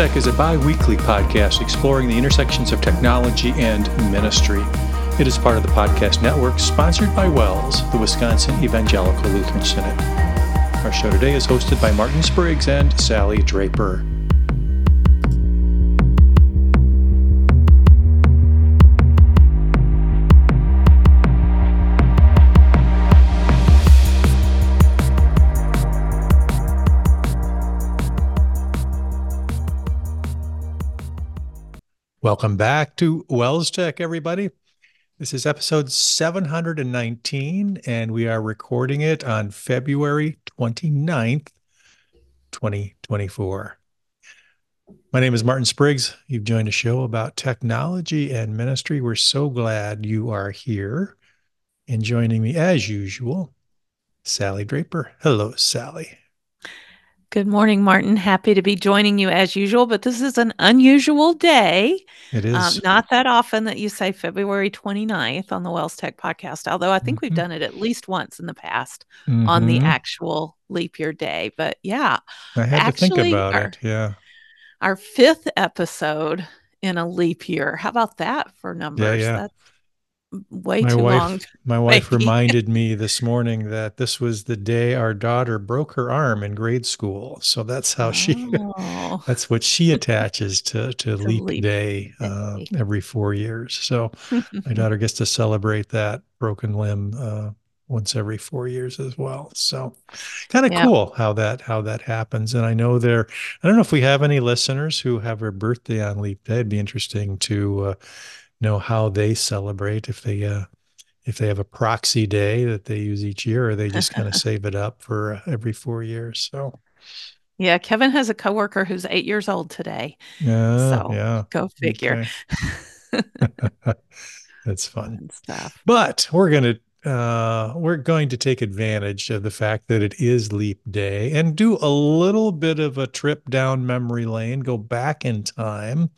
Tech is a bi weekly podcast exploring the intersections of technology and ministry. It is part of the podcast network sponsored by WELS, the Wisconsin Evangelical Lutheran Synod. Our show today is hosted by Martin Spriggs and Sallie Draper. Welcome back to WELS Tech, everybody. This is episode 719, and we are recording it on February 29th, 2024. My name is Martin Spriggs. You've joined a show about technology and ministry. We're so glad you are here. And joining me, as usual, Sallie Draper. Hello, Sallie. Good morning, Martin. Happy to be joining you as usual, but this is an unusual day. It um. Um, not that often that you say February 29th on the WELS Tech podcast, although I think mm-hmm. we've done it at least once in the past mm-hmm. on the mm-hmm. actual leap year day. But yeah, I had actually, to think about our, it. Yeah. Our fifth episode in a leap year. How about that for numbers? Yeah, yeah. That's way my too wife, long. My wife reminded me this morning that this was the day our daughter broke her arm in grade school. So that's how oh. she, that's what she attaches to to, to leap, leap, day, uh, every four years. So my daughter gets to celebrate that broken limb uh, once every four years as well. So kind of yeah. cool how that how that happens. And I know there, I don't know if we have any listeners who have their birthday on leap day. It'd be interesting to. Uh, know how they celebrate if they uh, if they have a proxy day that they use each year or they just kind of save it up for uh, every four years so. Yeah kevin has a coworker who's eight years old today yeah so yeah go figure. okay. that's fun stuff. But we're gonna uh, we're going to take advantage of the fact that it is leap day and do a little bit of a trip down memory lane go back in time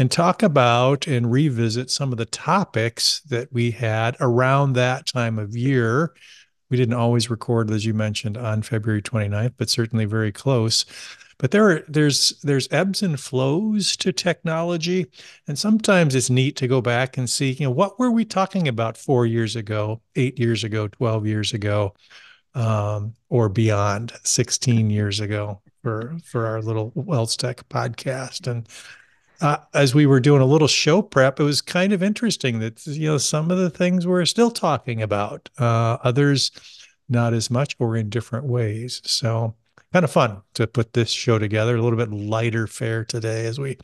and talk about and revisit some of the topics that we had around that time of year. We didn't always record, as you mentioned, on February 29th, but certainly very close. But there are there's there's ebbs and flows to technology, and sometimes it's neat to go back and see, you know, what were we talking about four years ago, eight years ago, 12 years ago, um, or beyond, 16 years ago for for our little WELS Tech podcast. And uh, as we were doing a little show prep, it was kind of interesting that you know some of the things we're still talking about, uh, others not as much or in different ways. So kind of fun to put this show together, a little bit lighter fare today as we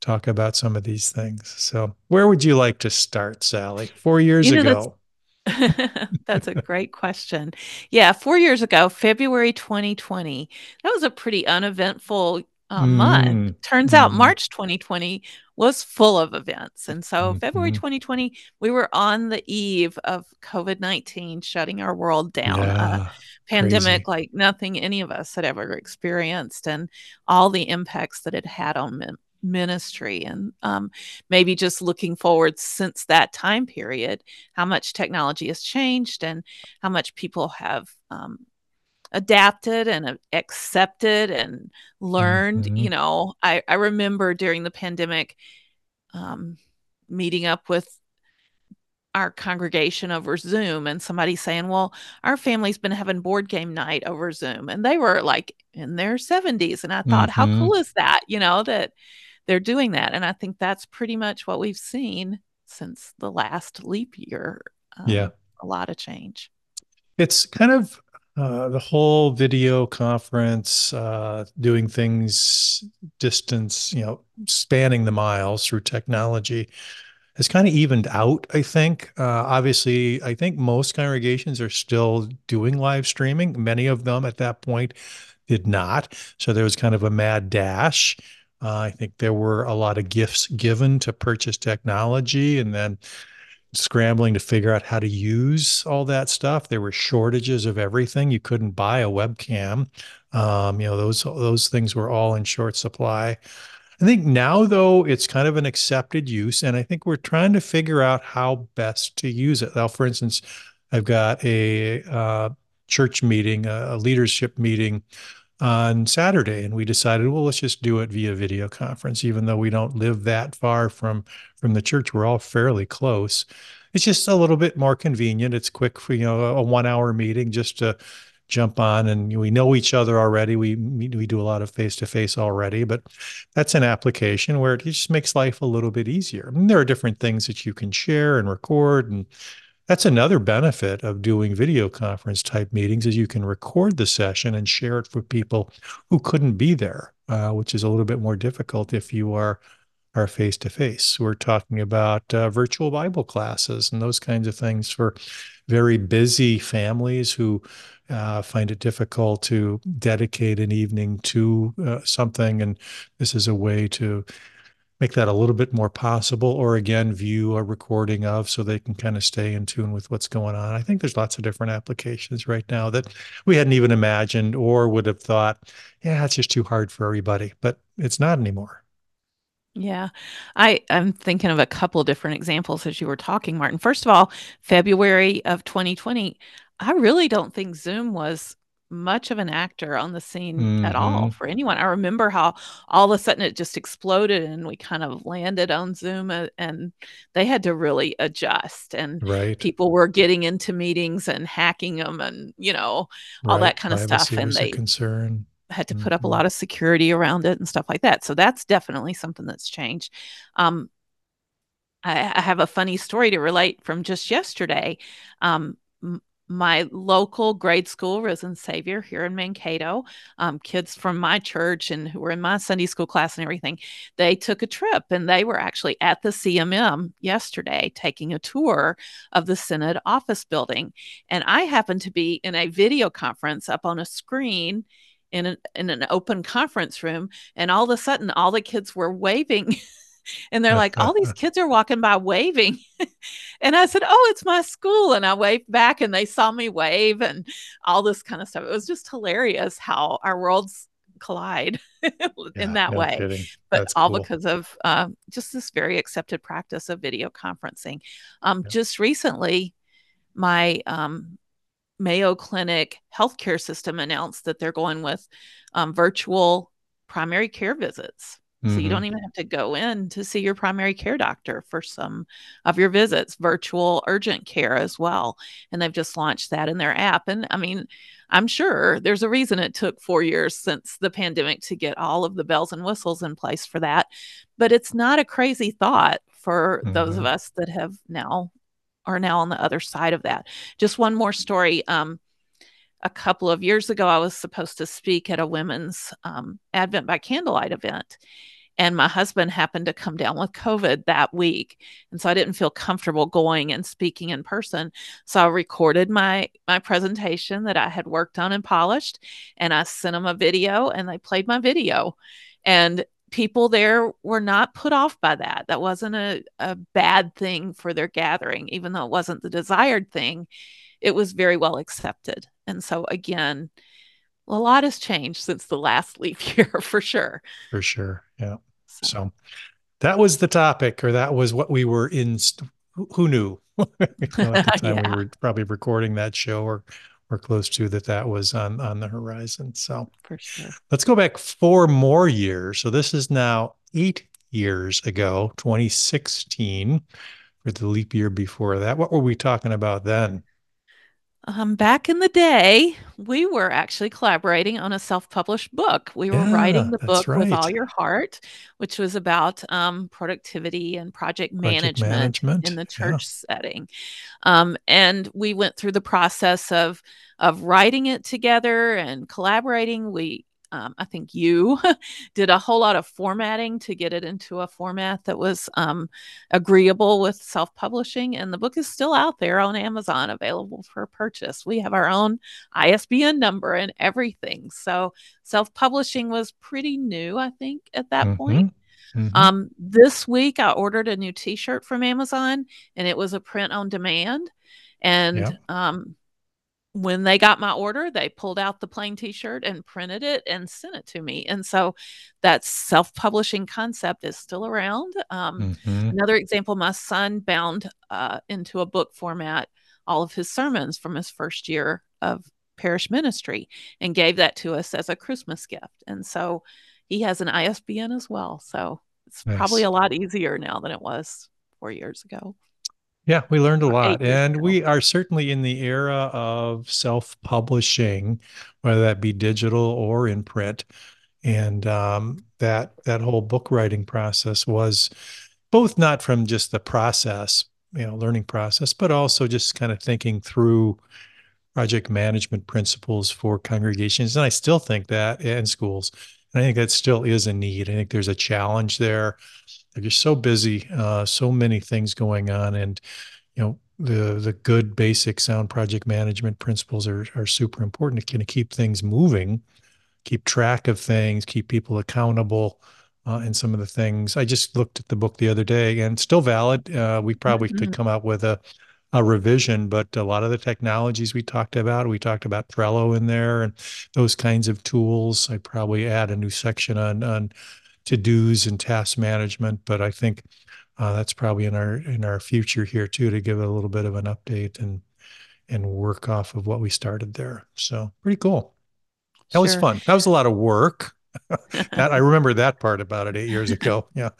talk about some of these things. So where would you like to start, Sallie? Four years you know, ago. That's, that's a great question. Yeah, four years ago, February 2020, that was a pretty uneventful uh, month. Mm. Turns out mm. March 2020 was full of events. And so mm-hmm. February 2020, we were on the eve of COVID 19 shutting our world down. Yeah, pandemic crazy. like nothing any of us had ever experienced, and all the impacts that it had on men- ministry. And um, maybe just looking forward since that time period, how much technology has changed and how much people have um, adapted and accepted and learned. Mm-hmm. You know, I, I remember during the pandemic um, meeting up with our congregation over Zoom and somebody saying, Well, our family's been having board game night over Zoom. And they were like in their 70s. And I thought, mm-hmm. how cool is that? You know, that they're doing that. And I think that's pretty much what we've seen since the last leap year. Um, yeah. A lot of change. It's kind of uh, the whole video conference, uh, doing things distance, you know, spanning the miles through technology has kind of evened out, I think. Uh, obviously, I think most congregations are still doing live streaming. Many of them at that point did not. So there was kind of a mad dash. Uh, I think there were a lot of gifts given to purchase technology and then scrambling to figure out how to use all that stuff. There were shortages of everything. You couldn't buy a webcam. Um, you know, those those things were all in short supply. I think now though it's kind of an accepted use, and I think we're trying to figure out how best to use it. Now, for instance, I've got a uh, church meeting, a leadership meeting on Saturday, and we decided, well, let's just do it via video conference, even though we don't live that far from from the church. We're all fairly close. It's just a little bit more convenient. It's quick for you know a one hour meeting just to jump on and we know each other already. We we do a lot of face to face already, but that's an application where it just makes life a little bit easier. I mean, there are different things that you can share and record and that's another benefit of doing video conference type meetings is you can record the session and share it for people who couldn't be there, uh, which is a little bit more difficult if you are are face to face. We're talking about uh, virtual Bible classes and those kinds of things for very busy families who uh, find it difficult to dedicate an evening to uh, something. And this is a way to make that a little bit more possible, or again, view a recording of so they can kind of stay in tune with what's going on. I think there's lots of different applications right now that we hadn't even imagined or would have thought, yeah, it's just too hard for everybody, but it's not anymore. Yeah. I I'm thinking of a couple different examples as you were talking, Martin. First of all, February of 2020, I really don't think Zoom was much of an actor on the scene mm-hmm. at all mm-hmm. for anyone. I remember how all of a sudden it just exploded and we kind of landed on Zoom uh, and they had to really adjust and right. people were getting into meetings and hacking them and you know all right. that kind of Privacy stuff and they concern had to put up a mm-hmm. lot of security around it and stuff like that. So that's definitely something that's changed. Um, I, I, have a funny story to relate from just yesterday. Um, my local grade school, Risen Savior, here in Mankato, um, kids from my church and who were in my Sunday school class and everything, they took a trip and they were actually at the CMM yesterday taking a tour of the Synod office building. And I happened to be in a video conference up on a screen in an, in an open conference room and all of a sudden all the kids were waving and they're like all these kids are walking by waving and i said oh it's my school and i waved back and they saw me wave and all this kind of stuff it was just hilarious how our worlds collide in yeah, that no way kidding. but That's all cool. because of uh, just this very accepted practice of video conferencing um, yeah. just recently my um, Mayo Clinic healthcare system announced that they're going with um, virtual primary care visits. Mm-hmm. So you don't mm-hmm. even have to go in to see your primary care doctor for some of your visits, virtual urgent care as well. And they've just launched that in their app. And I mean, I'm sure there's a reason it took four years since the pandemic to get all of the bells and whistles in place for that. But it's not a crazy thought for mm-hmm. those of mm-hmm. us that have now are now on the other side of that. Just one more story. Um, a couple of years ago, I was supposed to speak at a women's um, Advent by Candlelight event. And my husband happened to come down with COVID that week. And so I didn't feel comfortable going and speaking in person. So I recorded my my presentation that I had worked on and polished. And I sent them a video and they played my video. And people there were not put off by that. That wasn't a, a bad thing for their gathering, even though it wasn't the desired thing. It was very well accepted. And so, again, a lot has changed since the last leap year for sure. For sure. Yeah. So, so that was the topic, or that was what we were in. St- who knew? you know, at the time yeah. we were probably recording that show or or close to that that was on on the horizon so for sure let's go back four more years so this is now eight years ago 2016 for the leap year before that what were we talking about then um, back in the day, we were actually collaborating on a self-published book. We were yeah, writing the book right. with all your heart, which was about um, productivity and project, project management, management, in the church yeah. setting. Um, and we went through the process of of writing it together and collaborating. We um, I think you did a whole lot of formatting to get it into a format that was um, agreeable with self publishing. And the book is still out there on Amazon, available for purchase. We have our own ISBN number and everything. So self publishing was pretty new, I think, at that mm-hmm. point. Mm-hmm. Um, this week, I ordered a new t shirt from Amazon, and it was a print on demand. And yeah. um, when they got my order, they pulled out the plain t-shirt and printed it and sent it to me. And so that self-publishing concept is still around. Um, mm-hmm. Another example, my son bound uh, into a book format all of his sermons from his first year of parish ministry and gave that to us as a Christmas gift. And so he has an ISBN as well. So it's nice. probably a lot easier now than it was four years ago. Yeah, we learned a lot. And we are certainly in the era of self publishing, whether that be digital or in print. And um, that that whole book writing process was both not from just the process, you know, learning process, but also just kind of thinking through project management principles for congregations. And I still think that in schools. And I think that still is a need. I think there's a challenge there they're just so busy, uh, so many things going on, and you know the the good basic sound project management principles are are super important to kind of keep things moving, keep track of things, keep people accountable. Uh, and some of the things I just looked at the book the other day, and still valid. Uh, we probably mm-hmm. could come out with a a revision, but a lot of the technologies we talked about, we talked about Trello in there and those kinds of tools. I'd probably add a new section on on to dos and task management. But I think uh, that's probably in our in our future here too to give a little bit of an update and and work off of what we started there. So pretty cool. That sure. was fun. That was a lot of work. that I remember that part about it eight years ago. Yeah,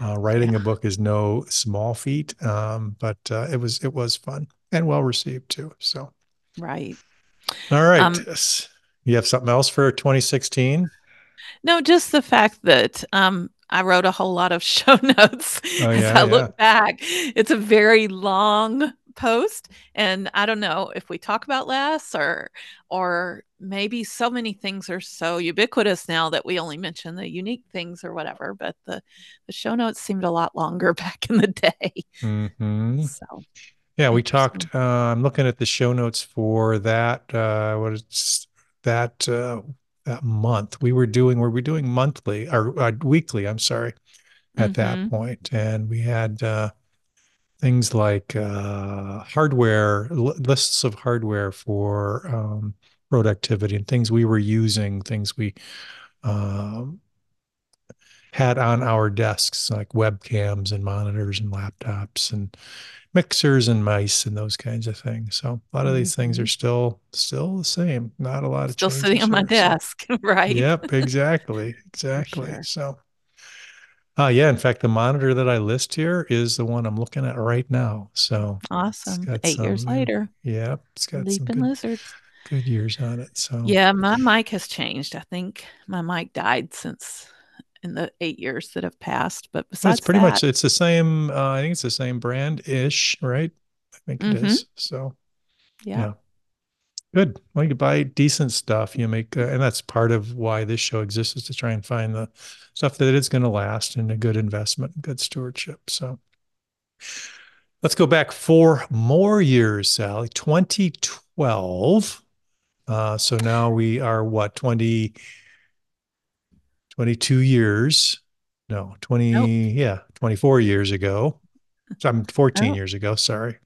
uh, writing yeah. a book is no small feat, um, but uh, it was it was fun and well received too. So right. All right. Um, you have something else for 2016? No, just the fact that um, I wrote a whole lot of show notes oh, as I look back. It's a very long post, and I don't know if we talk about less or or maybe so many things are so ubiquitous now that we only mention the unique things or whatever. But the the show notes seemed a lot longer back in the day. Mm-hmm. So. Yeah, we talked. Uh, I'm looking at the show notes for that. Uh, what is that? Uh, that month. We were doing were we doing monthly or uh, weekly? I'm sorry, at mm-hmm. that point, and we had uh, things like uh, hardware lists of hardware for um, productivity and things we were using, things we um, had on our desks like webcams and monitors and laptops and mixers and mice and those kinds of things. So a lot of these things are mm-hmm. still still the same. Not a lot of still sitting on my desk, right? Yep, exactly, exactly. Sure. So, uh, yeah. In fact, the monitor that I list here is the one I'm looking at right now. So awesome. Eight some, years later. Yeah, it's got Leaping some good, lizards. good years on it. So yeah, my mic has changed. I think my mic died since in the eight years that have passed. But besides, it's pretty that, much it's the same. Uh, I think it's the same brand ish, right? I think mm-hmm. it is. So yeah. yeah. Good. Well, you buy decent stuff. You make, uh, and that's part of why this show exists is to try and find the stuff that is going to last and a good investment, good stewardship. So let's go back four more years, Sallie. 2012. Uh, so now we are what 20 22 years. No, 20, nope. yeah, 24 years ago. I'm 14 oh. years ago, sorry.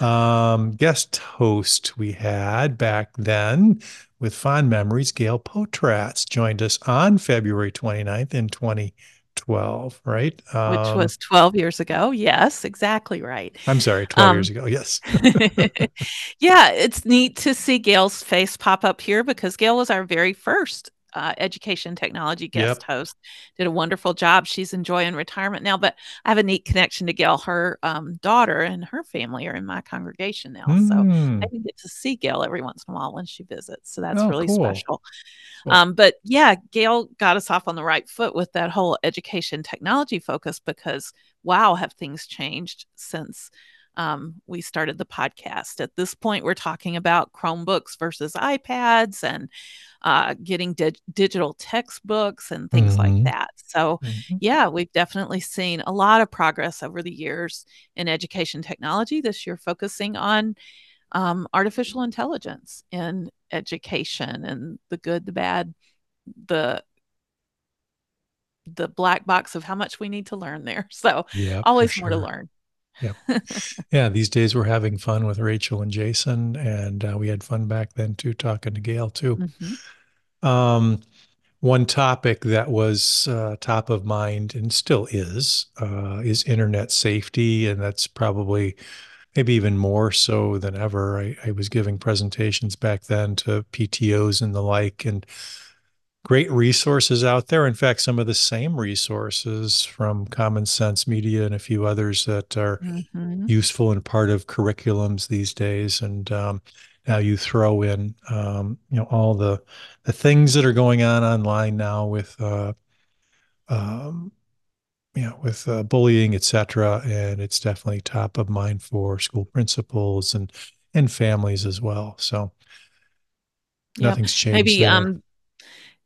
Um, guest host we had back then with fond memories, Gail Potratz joined us on February 29th in 2012, right? Um, Which was 12 years ago. Yes, exactly right. I'm sorry, 12 um, years ago. Yes. yeah, it's neat to see Gail's face pop up here because Gail was our very first uh, education technology guest yep. host. Did a wonderful job. She's enjoying retirement now, but I have a neat connection to Gail. Her um, daughter and her family are in my congregation now, mm. so I can get to see Gail every once in a while when she visits. So that's oh, really cool. special. Cool. Um, but yeah, Gail got us off on the right foot with that whole education technology focus because wow, have things changed since um, we started the podcast. At this point, we're talking about Chromebooks versus iPads and uh, getting di- digital textbooks and things mm-hmm. like that. So, mm-hmm. yeah, we've definitely seen a lot of progress over the years in education technology. This year, focusing on um, artificial intelligence in education and the good, the bad, the the black box of how much we need to learn there. So, yeah, always more to learn yeah yeah these days we're having fun with rachel and jason and uh, we had fun back then too talking to gail too mm-hmm. um, one topic that was uh, top of mind and still is uh, is internet safety and that's probably maybe even more so than ever. I, I was giving presentations back then to PTOs and the like, and great resources out there. In fact, some of the same resources from Common Sense Media and a few others that are mm-hmm. useful and part of curriculums these days. And um, now you throw in, um, you know, all the the things that are going on online now with, uh, um, you know, with uh, bullying, etc. And it's definitely top of mind for school principals and and families as well. So nothing's changed. Maybe there. um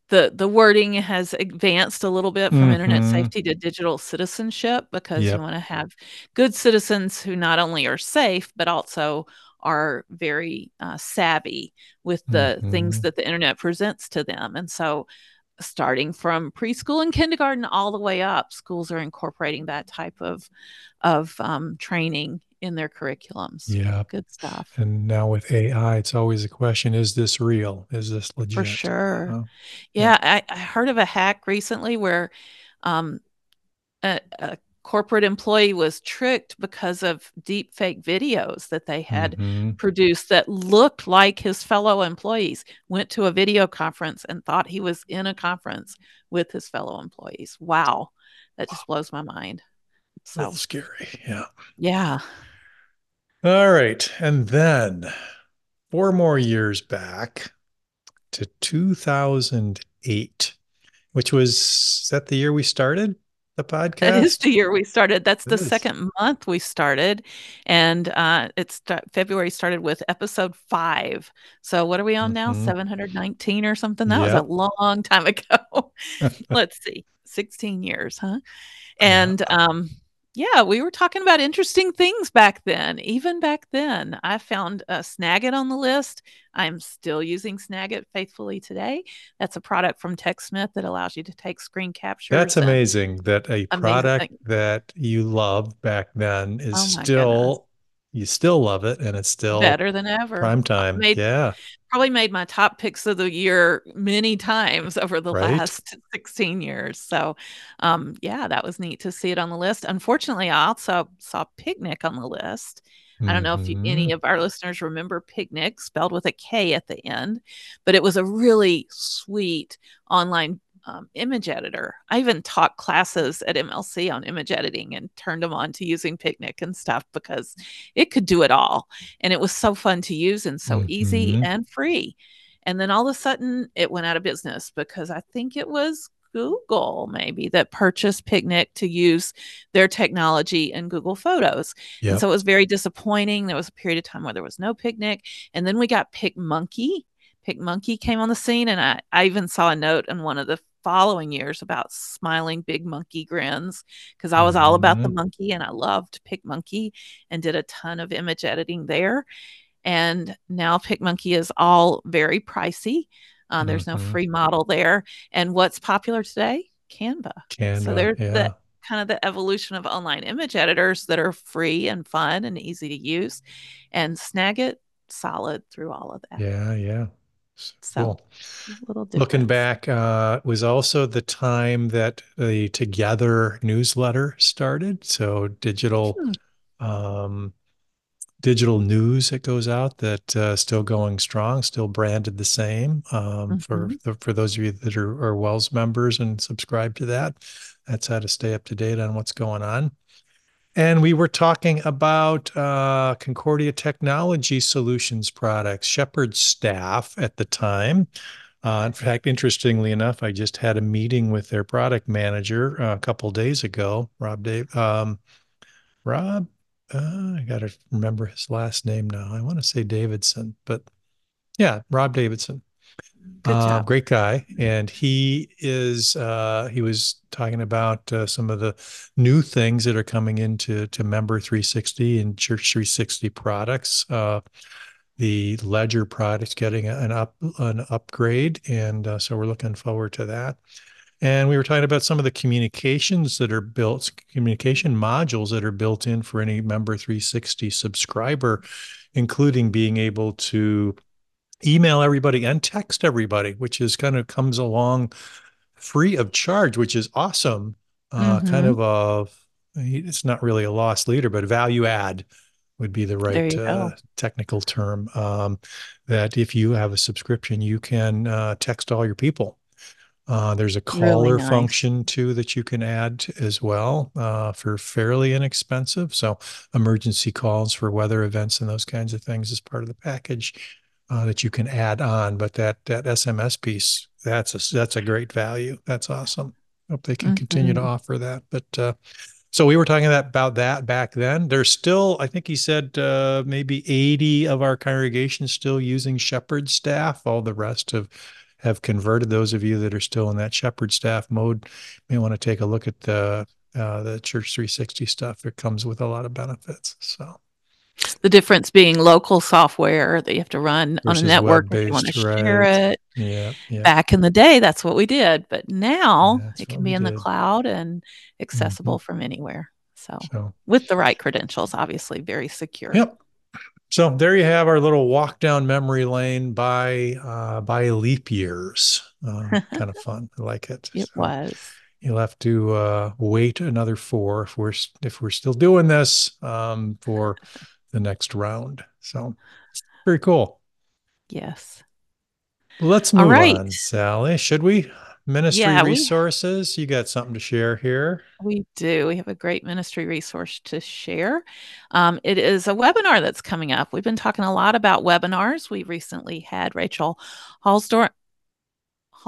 the the wording has advanced a little bit from mm-hmm. internet safety to digital citizenship because yep. you want to have good citizens who not only are safe but also are very uh, savvy with the mm-hmm. things that the internet presents to them and so starting from preschool and kindergarten all the way up schools are incorporating that type of of um, training in their curriculums. Yeah. Good stuff. And now with AI, it's always a question is this real? Is this legit? For sure. Uh, yeah. yeah. I, I, heard of a hack recently where um, a, a, corporate employee was tricked because of deep fake videos that they had mm-hmm. produced that looked like his fellow employees went to a video conference and thought he was in a conference with his fellow employees wow that just blows my mind so scary yeah yeah all right. And then four more years back to 2008, which was is that the year we started the podcast? That is the year we started. That's it the is. second month we started. And uh, it's February started with episode five. So what are we on mm-hmm. now? 719 or something? That yep. was a long time ago. Let's see. 16 years, huh? And um yeah, we were talking about interesting things back then. Even back then, I found uh, Snagit on the list. I'm still using Snagit faithfully today. That's a product from TechSmith that allows you to take screen capture. That's amazing that a product that you loved back then is oh still you still love it and it's still better than ever. Prime time. Made, yeah. Probably made my top picks of the year many times over the right? last 16 years. So, um, yeah, that was neat to see it on the list. Unfortunately, I also saw Picnik on the list. I don't know if you, any mm-hmm. of our listeners remember Picnik, spelled with a K at the end, but it was a really sweet online um, image editor. I even taught classes at MLC on image editing and turned them on to using Picnik and stuff because it could do it all. And it was so fun to use and so mm-hmm. easy and free. And then all of a sudden it went out of business because I think it was Google maybe that purchased Picnik to use their technology in Google Photos. Yep. And so it was very disappointing. There was a period of time where there was no Picnik. And then we got PicMonkey. PicMonkey came on the scene, and I, I even saw a note in one of the following years about smiling big monkey grins because I was all about the mm-hmm. monkey and I loved PicMonkey and did a ton of image editing there. And now PicMonkey is all very pricey. Uh, there's mm-hmm. no free model there. And what's popular today? Canva. Canva. So there's yeah. the kind of the evolution of online image editors that are free and fun and easy to use. And Snagit solid through all of that. Yeah, yeah. So, cool. Looking back, uh, was also the time that the Together newsletter started. So digital, hmm. um, digital news that goes out that uh, still going strong, still branded the same. Um, mm-hmm. For the, for those of you that are, are WELS members and subscribe to that, that's how to stay up to date on what's going on. And we were talking about uh, Concordia Technology Solutions products, Shepherd staff at the time. Uh, in fact, interestingly enough, I just had a meeting with their product manager uh, a couple days ago, Rob Dave. Um, Rob, uh, I got to remember his last name now. I want to say Davidson, but yeah, Rob Davidson. Uh, great guy, and he is. Uh, he was talking about uh, some of the new things that are coming into to Member 360 and Church 360 products. Uh, the Ledger products getting an up an upgrade, and uh, so we're looking forward to that. And we were talking about some of the communications that are built, communication modules that are built in for any Member 360 subscriber, including being able to email everybody and text everybody, which is kind of comes along free of charge, which is awesome. Uh, mm-hmm. Kind of a, it's not really a lost leader, but value add would be the right uh, technical term. Um, that if you have a subscription, you can uh, text all your people. Uh, there's a caller really nice. function too that you can add as well uh, for fairly inexpensive. So emergency calls for weather events and those kinds of things is part of the package uh, that you can add on. But that that SMS piece, that's a that's a great value. That's awesome. Hope they can mm-hmm. continue to mm-hmm. offer that. But uh, so we were talking about that back then. There's still, I think he said, uh, maybe 80 of our congregation still using Shepherd staff. All the rest have have converted. Those of you that are still in that Shepherd staff mode may want to take a look at the uh, the Church 360 stuff. It comes with a lot of benefits. So the difference being local software that you have to run on a network if you want to right. share it. Yeah, yeah, Back in the day, that's what we did, but now that's it can be in did. the cloud and accessible mm-hmm. from anywhere. So, so, with the right credentials, obviously very secure. Yep. So there you have our little walk down memory lane by uh, by leap years. Uh, kind of fun. I like it. It so was. You'll have to uh, wait another four if we're if we're still doing this um, for the next round. So very cool. Yes. Let's move right. on, Sallie. Should we? Ministry yeah, resources. We, you got something to share here? We do. We have a great ministry resource to share. Um, it is a webinar that's coming up. We've been talking a lot about webinars. We recently had Rachel Halsdorf,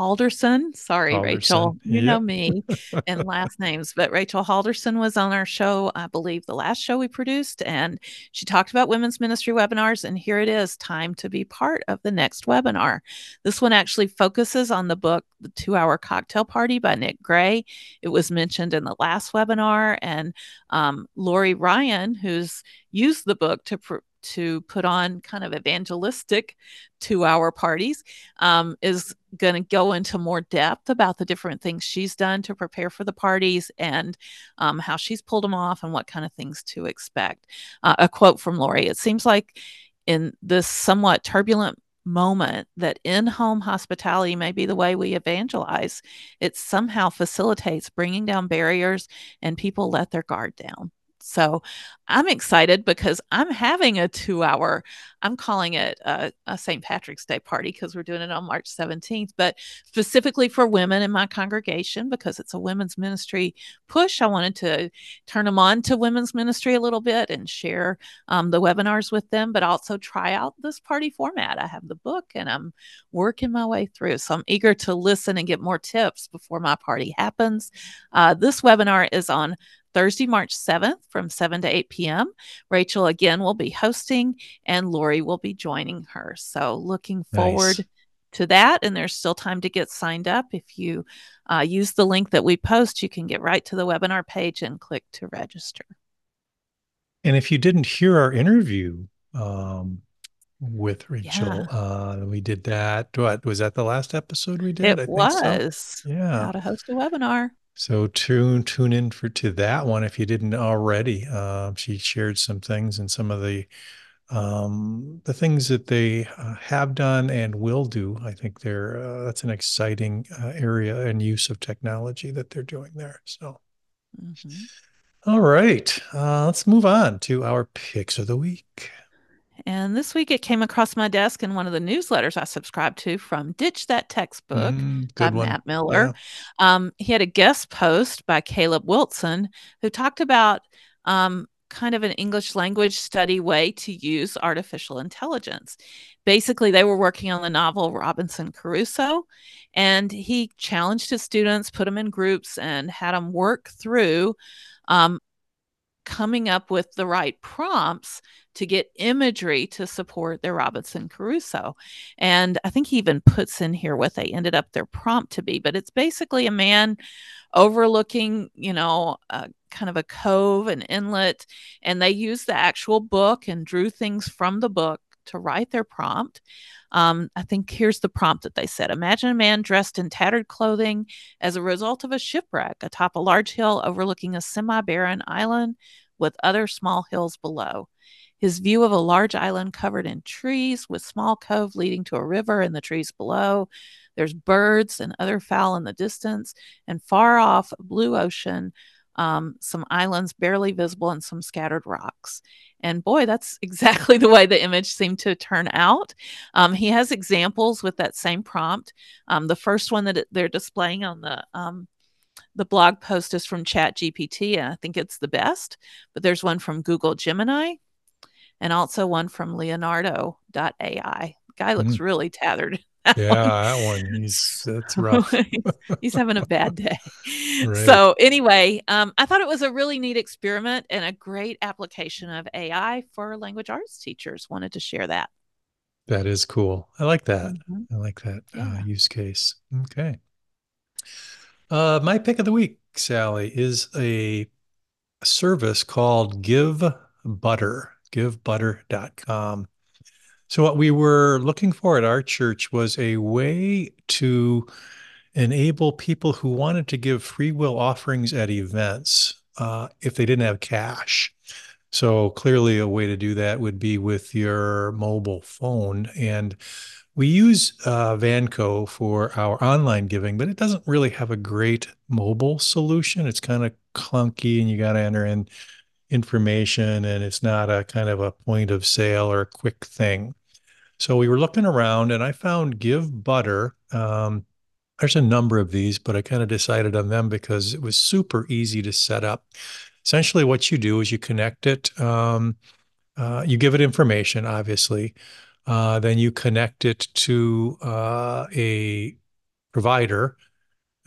Halderson. Sorry, Halderson. Rachel. You yep. know me and last names, but Rachel Halderson was on our show, I believe, the last show we produced, and she talked about women's ministry webinars. And here it is time to be part of the next webinar. This one actually focuses on the book, The Two Hour Cocktail Party by Nick Gray. It was mentioned in the last webinar, and um, Lori Ryan, who's used the book to pr- to put on kind of evangelistic two hour parties um, is going to go into more depth about the different things she's done to prepare for the parties and um, how she's pulled them off and what kind of things to expect. Uh, a quote from Lori It seems like in this somewhat turbulent moment that in home hospitality may be the way we evangelize, it somehow facilitates bringing down barriers and people let their guard down. So I'm excited because I'm having a two hour, I'm calling it a, a St. Patrick's Day party because we're doing it on March 17th, but specifically for women in my congregation because it's a women's ministry push. I wanted to turn them on to women's ministry a little bit and share um, the webinars with them, but also try out this party format. I have the book and I'm working my way through. So I'm eager to listen and get more tips before my party happens. Uh, this webinar is on Thursday, March 7th from 7 to 8 p.m. Rachel again will be hosting and Lori will be joining her. So looking forward nice. to that. And there's still time to get signed up. If you uh, use the link that we post, you can get right to the webinar page and click to register. And if you didn't hear our interview um, with Rachel, yeah. uh, we did that. What was that the last episode we did? It was. So. Yeah. How to host a webinar. So tune tune in for to that one if you didn't already. Uh, she shared some things and some of the um, the things that they uh, have done and will do. I think they're uh, that's an exciting uh, area and use of technology that they're doing there. So, mm-hmm. All right, uh, let's move on to our picks of the week. And this week it came across my desk in one of the newsletters I subscribed to from Ditch That Textbook mm, by one. Matt Miller. Yeah. Um, he had a guest post by Caleb Wilson who talked about um, kind of an English language study way to use artificial intelligence. Basically, they were working on the novel Robinson Crusoe, and he challenged his students, put them in groups, and had them work through um, coming up with the right prompts to get imagery to support their Robinson Crusoe. And I think he even puts in here what they ended up their prompt to be, but it's basically a man overlooking, you know, kind of a cove, an inlet, and they used the actual book and drew things from the book to write their prompt. Um, I think here's the prompt that they said Imagine a man dressed in tattered clothing as a result of a shipwreck atop a large hill overlooking a semi barren island with other small hills below. His view of a large island covered in trees with small cove leading to a river and the trees below. There's birds and other fowl in the distance, and far off, blue ocean um, some islands barely visible, and some scattered rocks. And boy, that's exactly the way the image seemed to turn out. Um, he has examples with that same prompt. Um, the first one that they're displaying on the um, the blog post is from ChatGPT, and I think it's the best. But there's one from Google Gemini, and also one from Leonardo.ai. Guy looks mm. really tattered. yeah, that one. He's that's rough. he's having a bad day. Right. So anyway, um, I thought it was a really neat experiment and a great application of AI for language arts teachers. Wanted to share that. That is cool. I like that. Mm-hmm. I like that uh, yeah. uh, use case. Okay. Uh, my pick of the week, Sallie, is a service called Give Butter. GiveButter.com. So, what we were looking for at our church was a way to enable people who wanted to give free will offerings at events uh, if they didn't have cash. So, clearly, a way to do that would be with your mobile phone. And we use uh, Vanco for our online giving, but it doesn't really have a great mobile solution. It's kind of clunky and you got to enter in information and it's not a kind of a point of sale or a quick thing. So we were looking around and I found Give Butter. Um, there's a number of these, but I kind of decided on them because it was super easy to set up. Essentially, what you do is you connect it, um, uh, you give it information, obviously, uh, then you connect it to uh, a provider.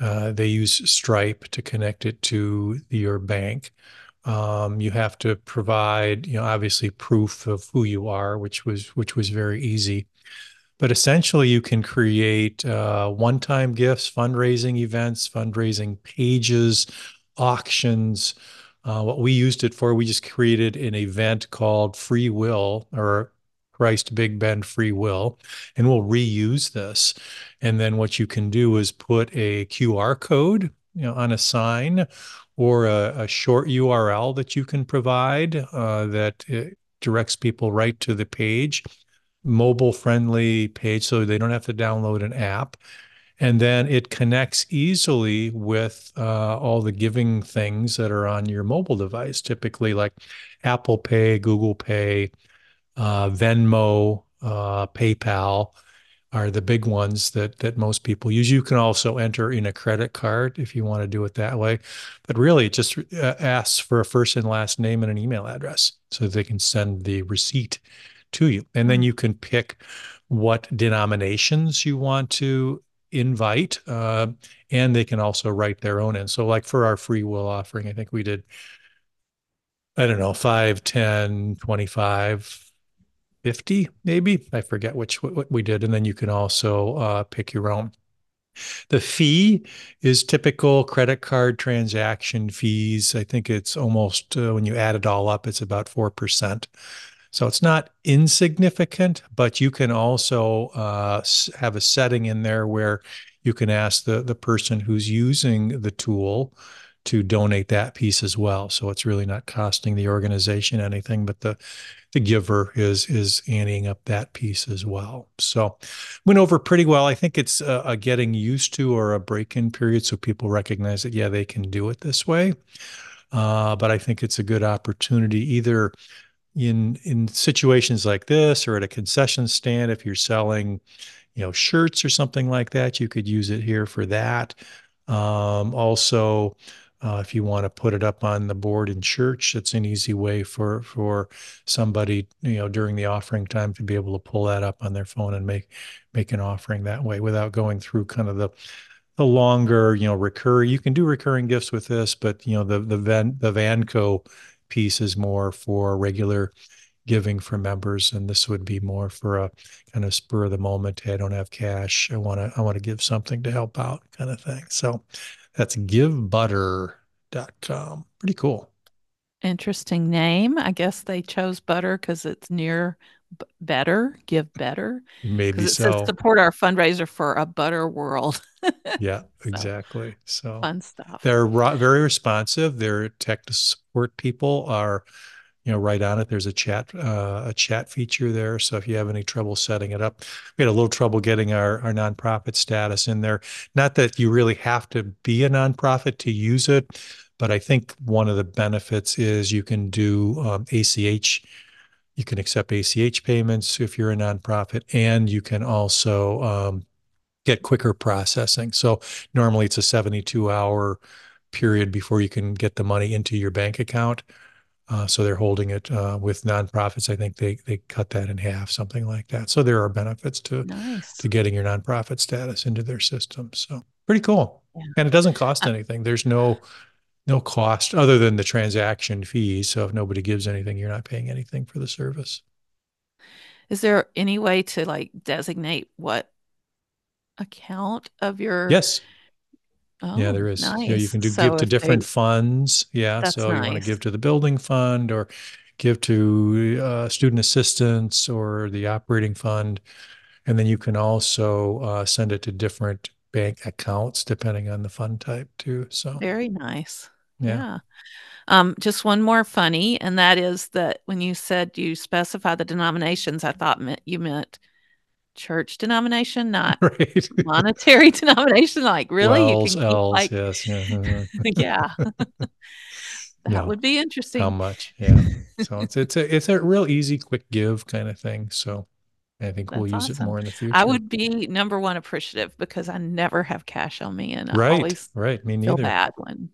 Uh, they use Stripe to connect it to your bank. Um, you have to provide, you know, obviously proof of who you are, which was which was very easy. But essentially, you can create uh, one-time gifts, fundraising events, fundraising pages, auctions. Uh, what we used it for, we just created an event called Free Will or Christ Big Bend Free Will, and we'll reuse this. And then what you can do is put a QR code, you know, on a sign or a, a short URL that you can provide uh, that directs people right to the page, mobile friendly page, so they don't have to download an app. And then it connects easily with uh, all the giving things that are on your mobile device, typically like Apple Pay, Google Pay, uh, Venmo, uh, PayPal are the big ones that that most people use. You can also enter in a credit card if you want to do it that way, but really it just uh, asks for a first and last name and an email address so they can send the receipt to you, and then mm-hmm. you can pick what denominations you want to invite, uh, and they can also write their own in. So, like for our free will offering, I think we did. I don't know, 5, 10, 25, 50 maybe? I forget which what we did and then you can also uh, pick your own. The fee is typical credit card transaction fees. I think it's almost uh, when you add it all up it's about 4% so it's not insignificant but you can also uh, have a setting in there where you can ask the, the person who's using the tool to donate that piece as well. So it's really not costing the organization anything, but the the giver is is anteing up that piece as well. So went over pretty well. I think it's a, a getting used to or a break-in period, so people recognize that yeah they can do it this way. Uh, but I think it's a good opportunity either in in situations like this or at a concession stand if you're selling you know shirts or something like that you could use it here for that um, also uh, if you want to put it up on the board in church, it's an easy way for for somebody, you know, during the offering time to be able to pull that up on their phone and make make an offering that way without going through kind of the the longer, you know, recur. You can do recurring gifts with this, but you know, the the Van the Vanco piece is more for regular giving for members, and this would be more for a kind of spur of the moment. Hey, I don't have cash. I want to I want to give something to help out, kind of thing. So that's givebutter.com. Pretty cool. Interesting name. I guess they chose butter because it's near b- better, give better. Maybe so. Says support our fundraiser for a butter world. yeah, exactly. So fun stuff. They're very responsive. Their tech support people are you know right on it there's a chat uh, a chat feature there so if you have any trouble setting it up we had a little trouble getting our our nonprofit status in there not that you really have to be a nonprofit to use it but I think one of the benefits is you can do um, ACH. You can accept ACH payments if you're a nonprofit, and you can also um, get quicker processing. So normally it's a 72 hour period before you can get the money into your bank account. Uh, so they're holding it uh, with nonprofits. I think they they cut that in half, something like that. So there are benefits to nice. to getting your nonprofit status into their system. So pretty cool, yeah. and it doesn't cost uh, anything. There's no no cost other than the transaction fees. So if nobody gives anything, you're not paying anything for the service. Is there any way to like designate what account of your yes Oh, yeah, there is. Nice. Yeah, you can do so give to different they, funds. Yeah, so nice. you want to give to the building fund or give to uh, student assistance or the operating fund, and then you can also uh, send it to different bank accounts depending on the fund type too. So very nice. Yeah. yeah. Um, just one more funny, and that is that when you said you specify the denominations, I thought meant you meant church denomination, not right. monetary denomination. Like, really? WELS, you can keep, like, yes, yeah, yeah. that yeah. would be interesting. How much? Yeah. so it's it's a it's a real easy, quick give kind of thing. So I think That's we'll use awesome. it more in the future. I would be number one appreciative because I never have cash on me, and right, I always right. Me neither. Feel bad when.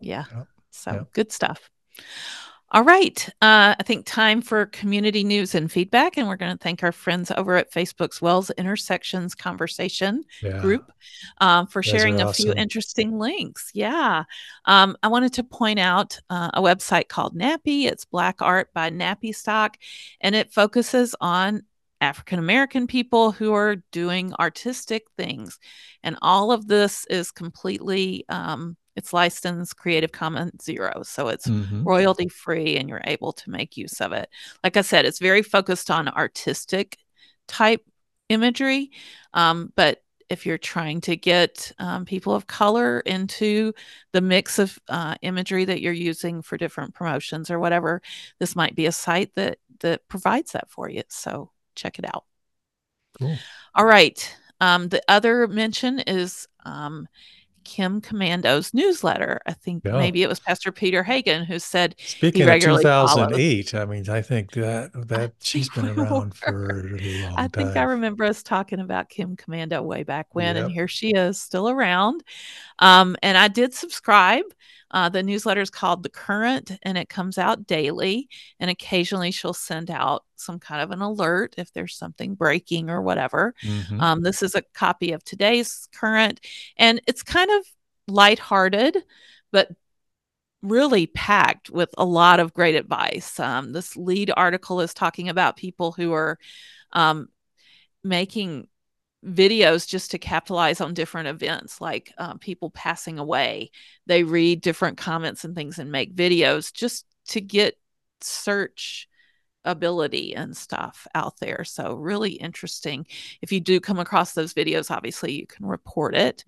Yeah. Yep. So yep. good stuff. All right. Uh, I think time for community news and feedback. And we're going to thank our friends over at Facebook's WELS Intersections Conversation yeah. group um, for sharing a awesome. few interesting links. Yeah. Um, I wanted to point out uh, a website called Nappy. It's Black Art by Nappy Stock, and it focuses on African American people who are doing artistic things. And all of this is completely um, it's licensed Creative Commons Zero, so it's mm-hmm. royalty free and you're able to make use of it. Like I said, it's very focused on artistic type imagery, um, but if you're trying to get um, people of color into the mix of uh, imagery that you're using for different promotions or whatever, this might be a site that that provides that for you. So check it out. Cool. All right. Um, the other mention is um, Kim Komando's newsletter. I think yeah. maybe it was Pastor Peter Hagen who said Speaking of 2008, follows. I mean, I think that that she's been around for a long I think time. I remember us talking about Kim Komando way back when, yep. and here she is still around. Um, and I did subscribe. Uh, the newsletter is called The Current and it comes out daily. And occasionally she'll send out some kind of an alert if there's something breaking or whatever. Mm-hmm. Um, this is a copy of today's Current and it's kind of lighthearted, but really packed with a lot of great advice. Um, this lead article is talking about people who are um, making videos just to capitalize on different events like uh, people passing away they read different comments and things and make videos just to get search ability and stuff out there so really interesting. If you do come across those videos obviously you can report it.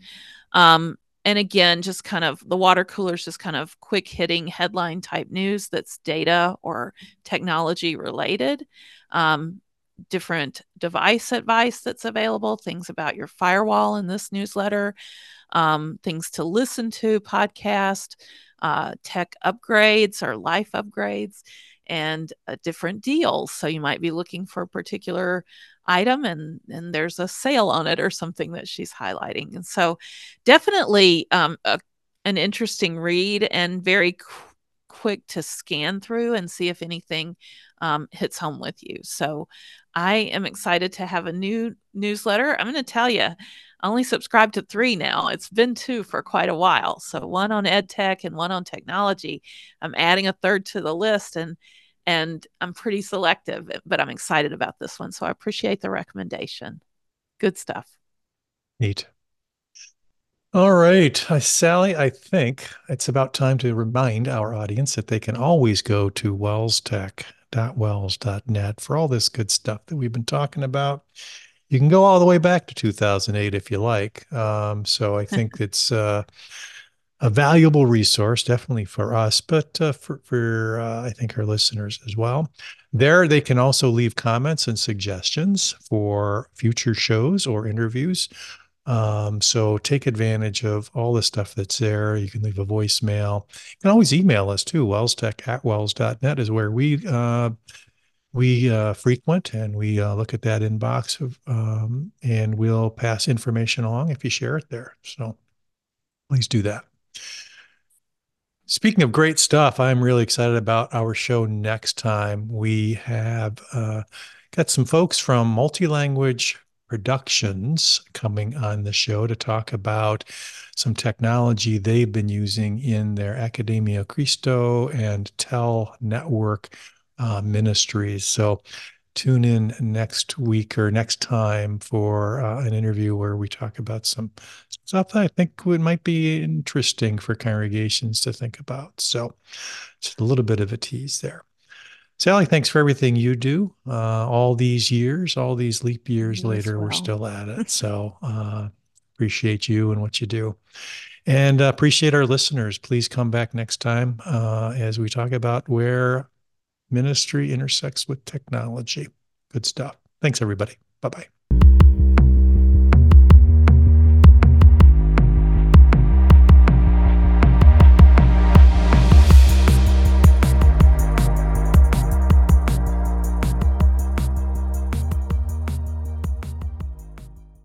Um, and again just kind of the water cooler is just kind of quick hitting headline type news that's data or technology related. Um, different device advice that's available, things about your firewall in this newsletter, um, things to listen to, podcast, uh, tech upgrades or life upgrades, and a different deal. So you might be looking for a particular item and and there's a sale on it or something that she's highlighting. And so definitely um, a, an interesting read and very qu- quick to scan through and see if anything um, hits home with you. So I am excited to have a new newsletter. I'm going to tell you, I only subscribe to three now. It's been two for quite a while. So one on ed tech and one on technology. I'm adding a third to the list and and I'm pretty selective, but I'm excited about this one. So I appreciate the recommendation. Good stuff. Neat. All right, uh, Sallie, I think it's about time to remind our audience that they can always go to WELS Tech wels.net for all this good stuff that we've been talking about. You can go all the way back to 2008 if you like. Um, so I think it's uh, a valuable resource, definitely for us, but uh, for, for uh, I think our listeners as well. There, they can also leave comments and suggestions for future shows or interviews Um, so take advantage of all the stuff that's there. You can leave a voicemail. You can always email us too. WELSTech at wels.net is where we uh, we uh, frequent and we uh, look at that inbox of, um, and we'll pass information along if you share it there. So please do that. Speaking of great stuff, I'm really excited about our show next time. We have uh, got some folks from Multilanguage Productions coming on the show to talk about some technology they've been using in their Academia Cristo and TEL network uh, ministries. So tune in next week or next time for uh, an interview where we talk about some stuff that I think would might be interesting for congregations to think about. So just a little bit of a tease there. Sallie, thanks for everything you do. Uh, all these years, all these leap years you later, well. we're still at it. So uh, appreciate you and what you do. And uh, appreciate our listeners. Please come back next time uh, as we talk about where ministry intersects with technology. Good stuff. Thanks, everybody. Bye bye.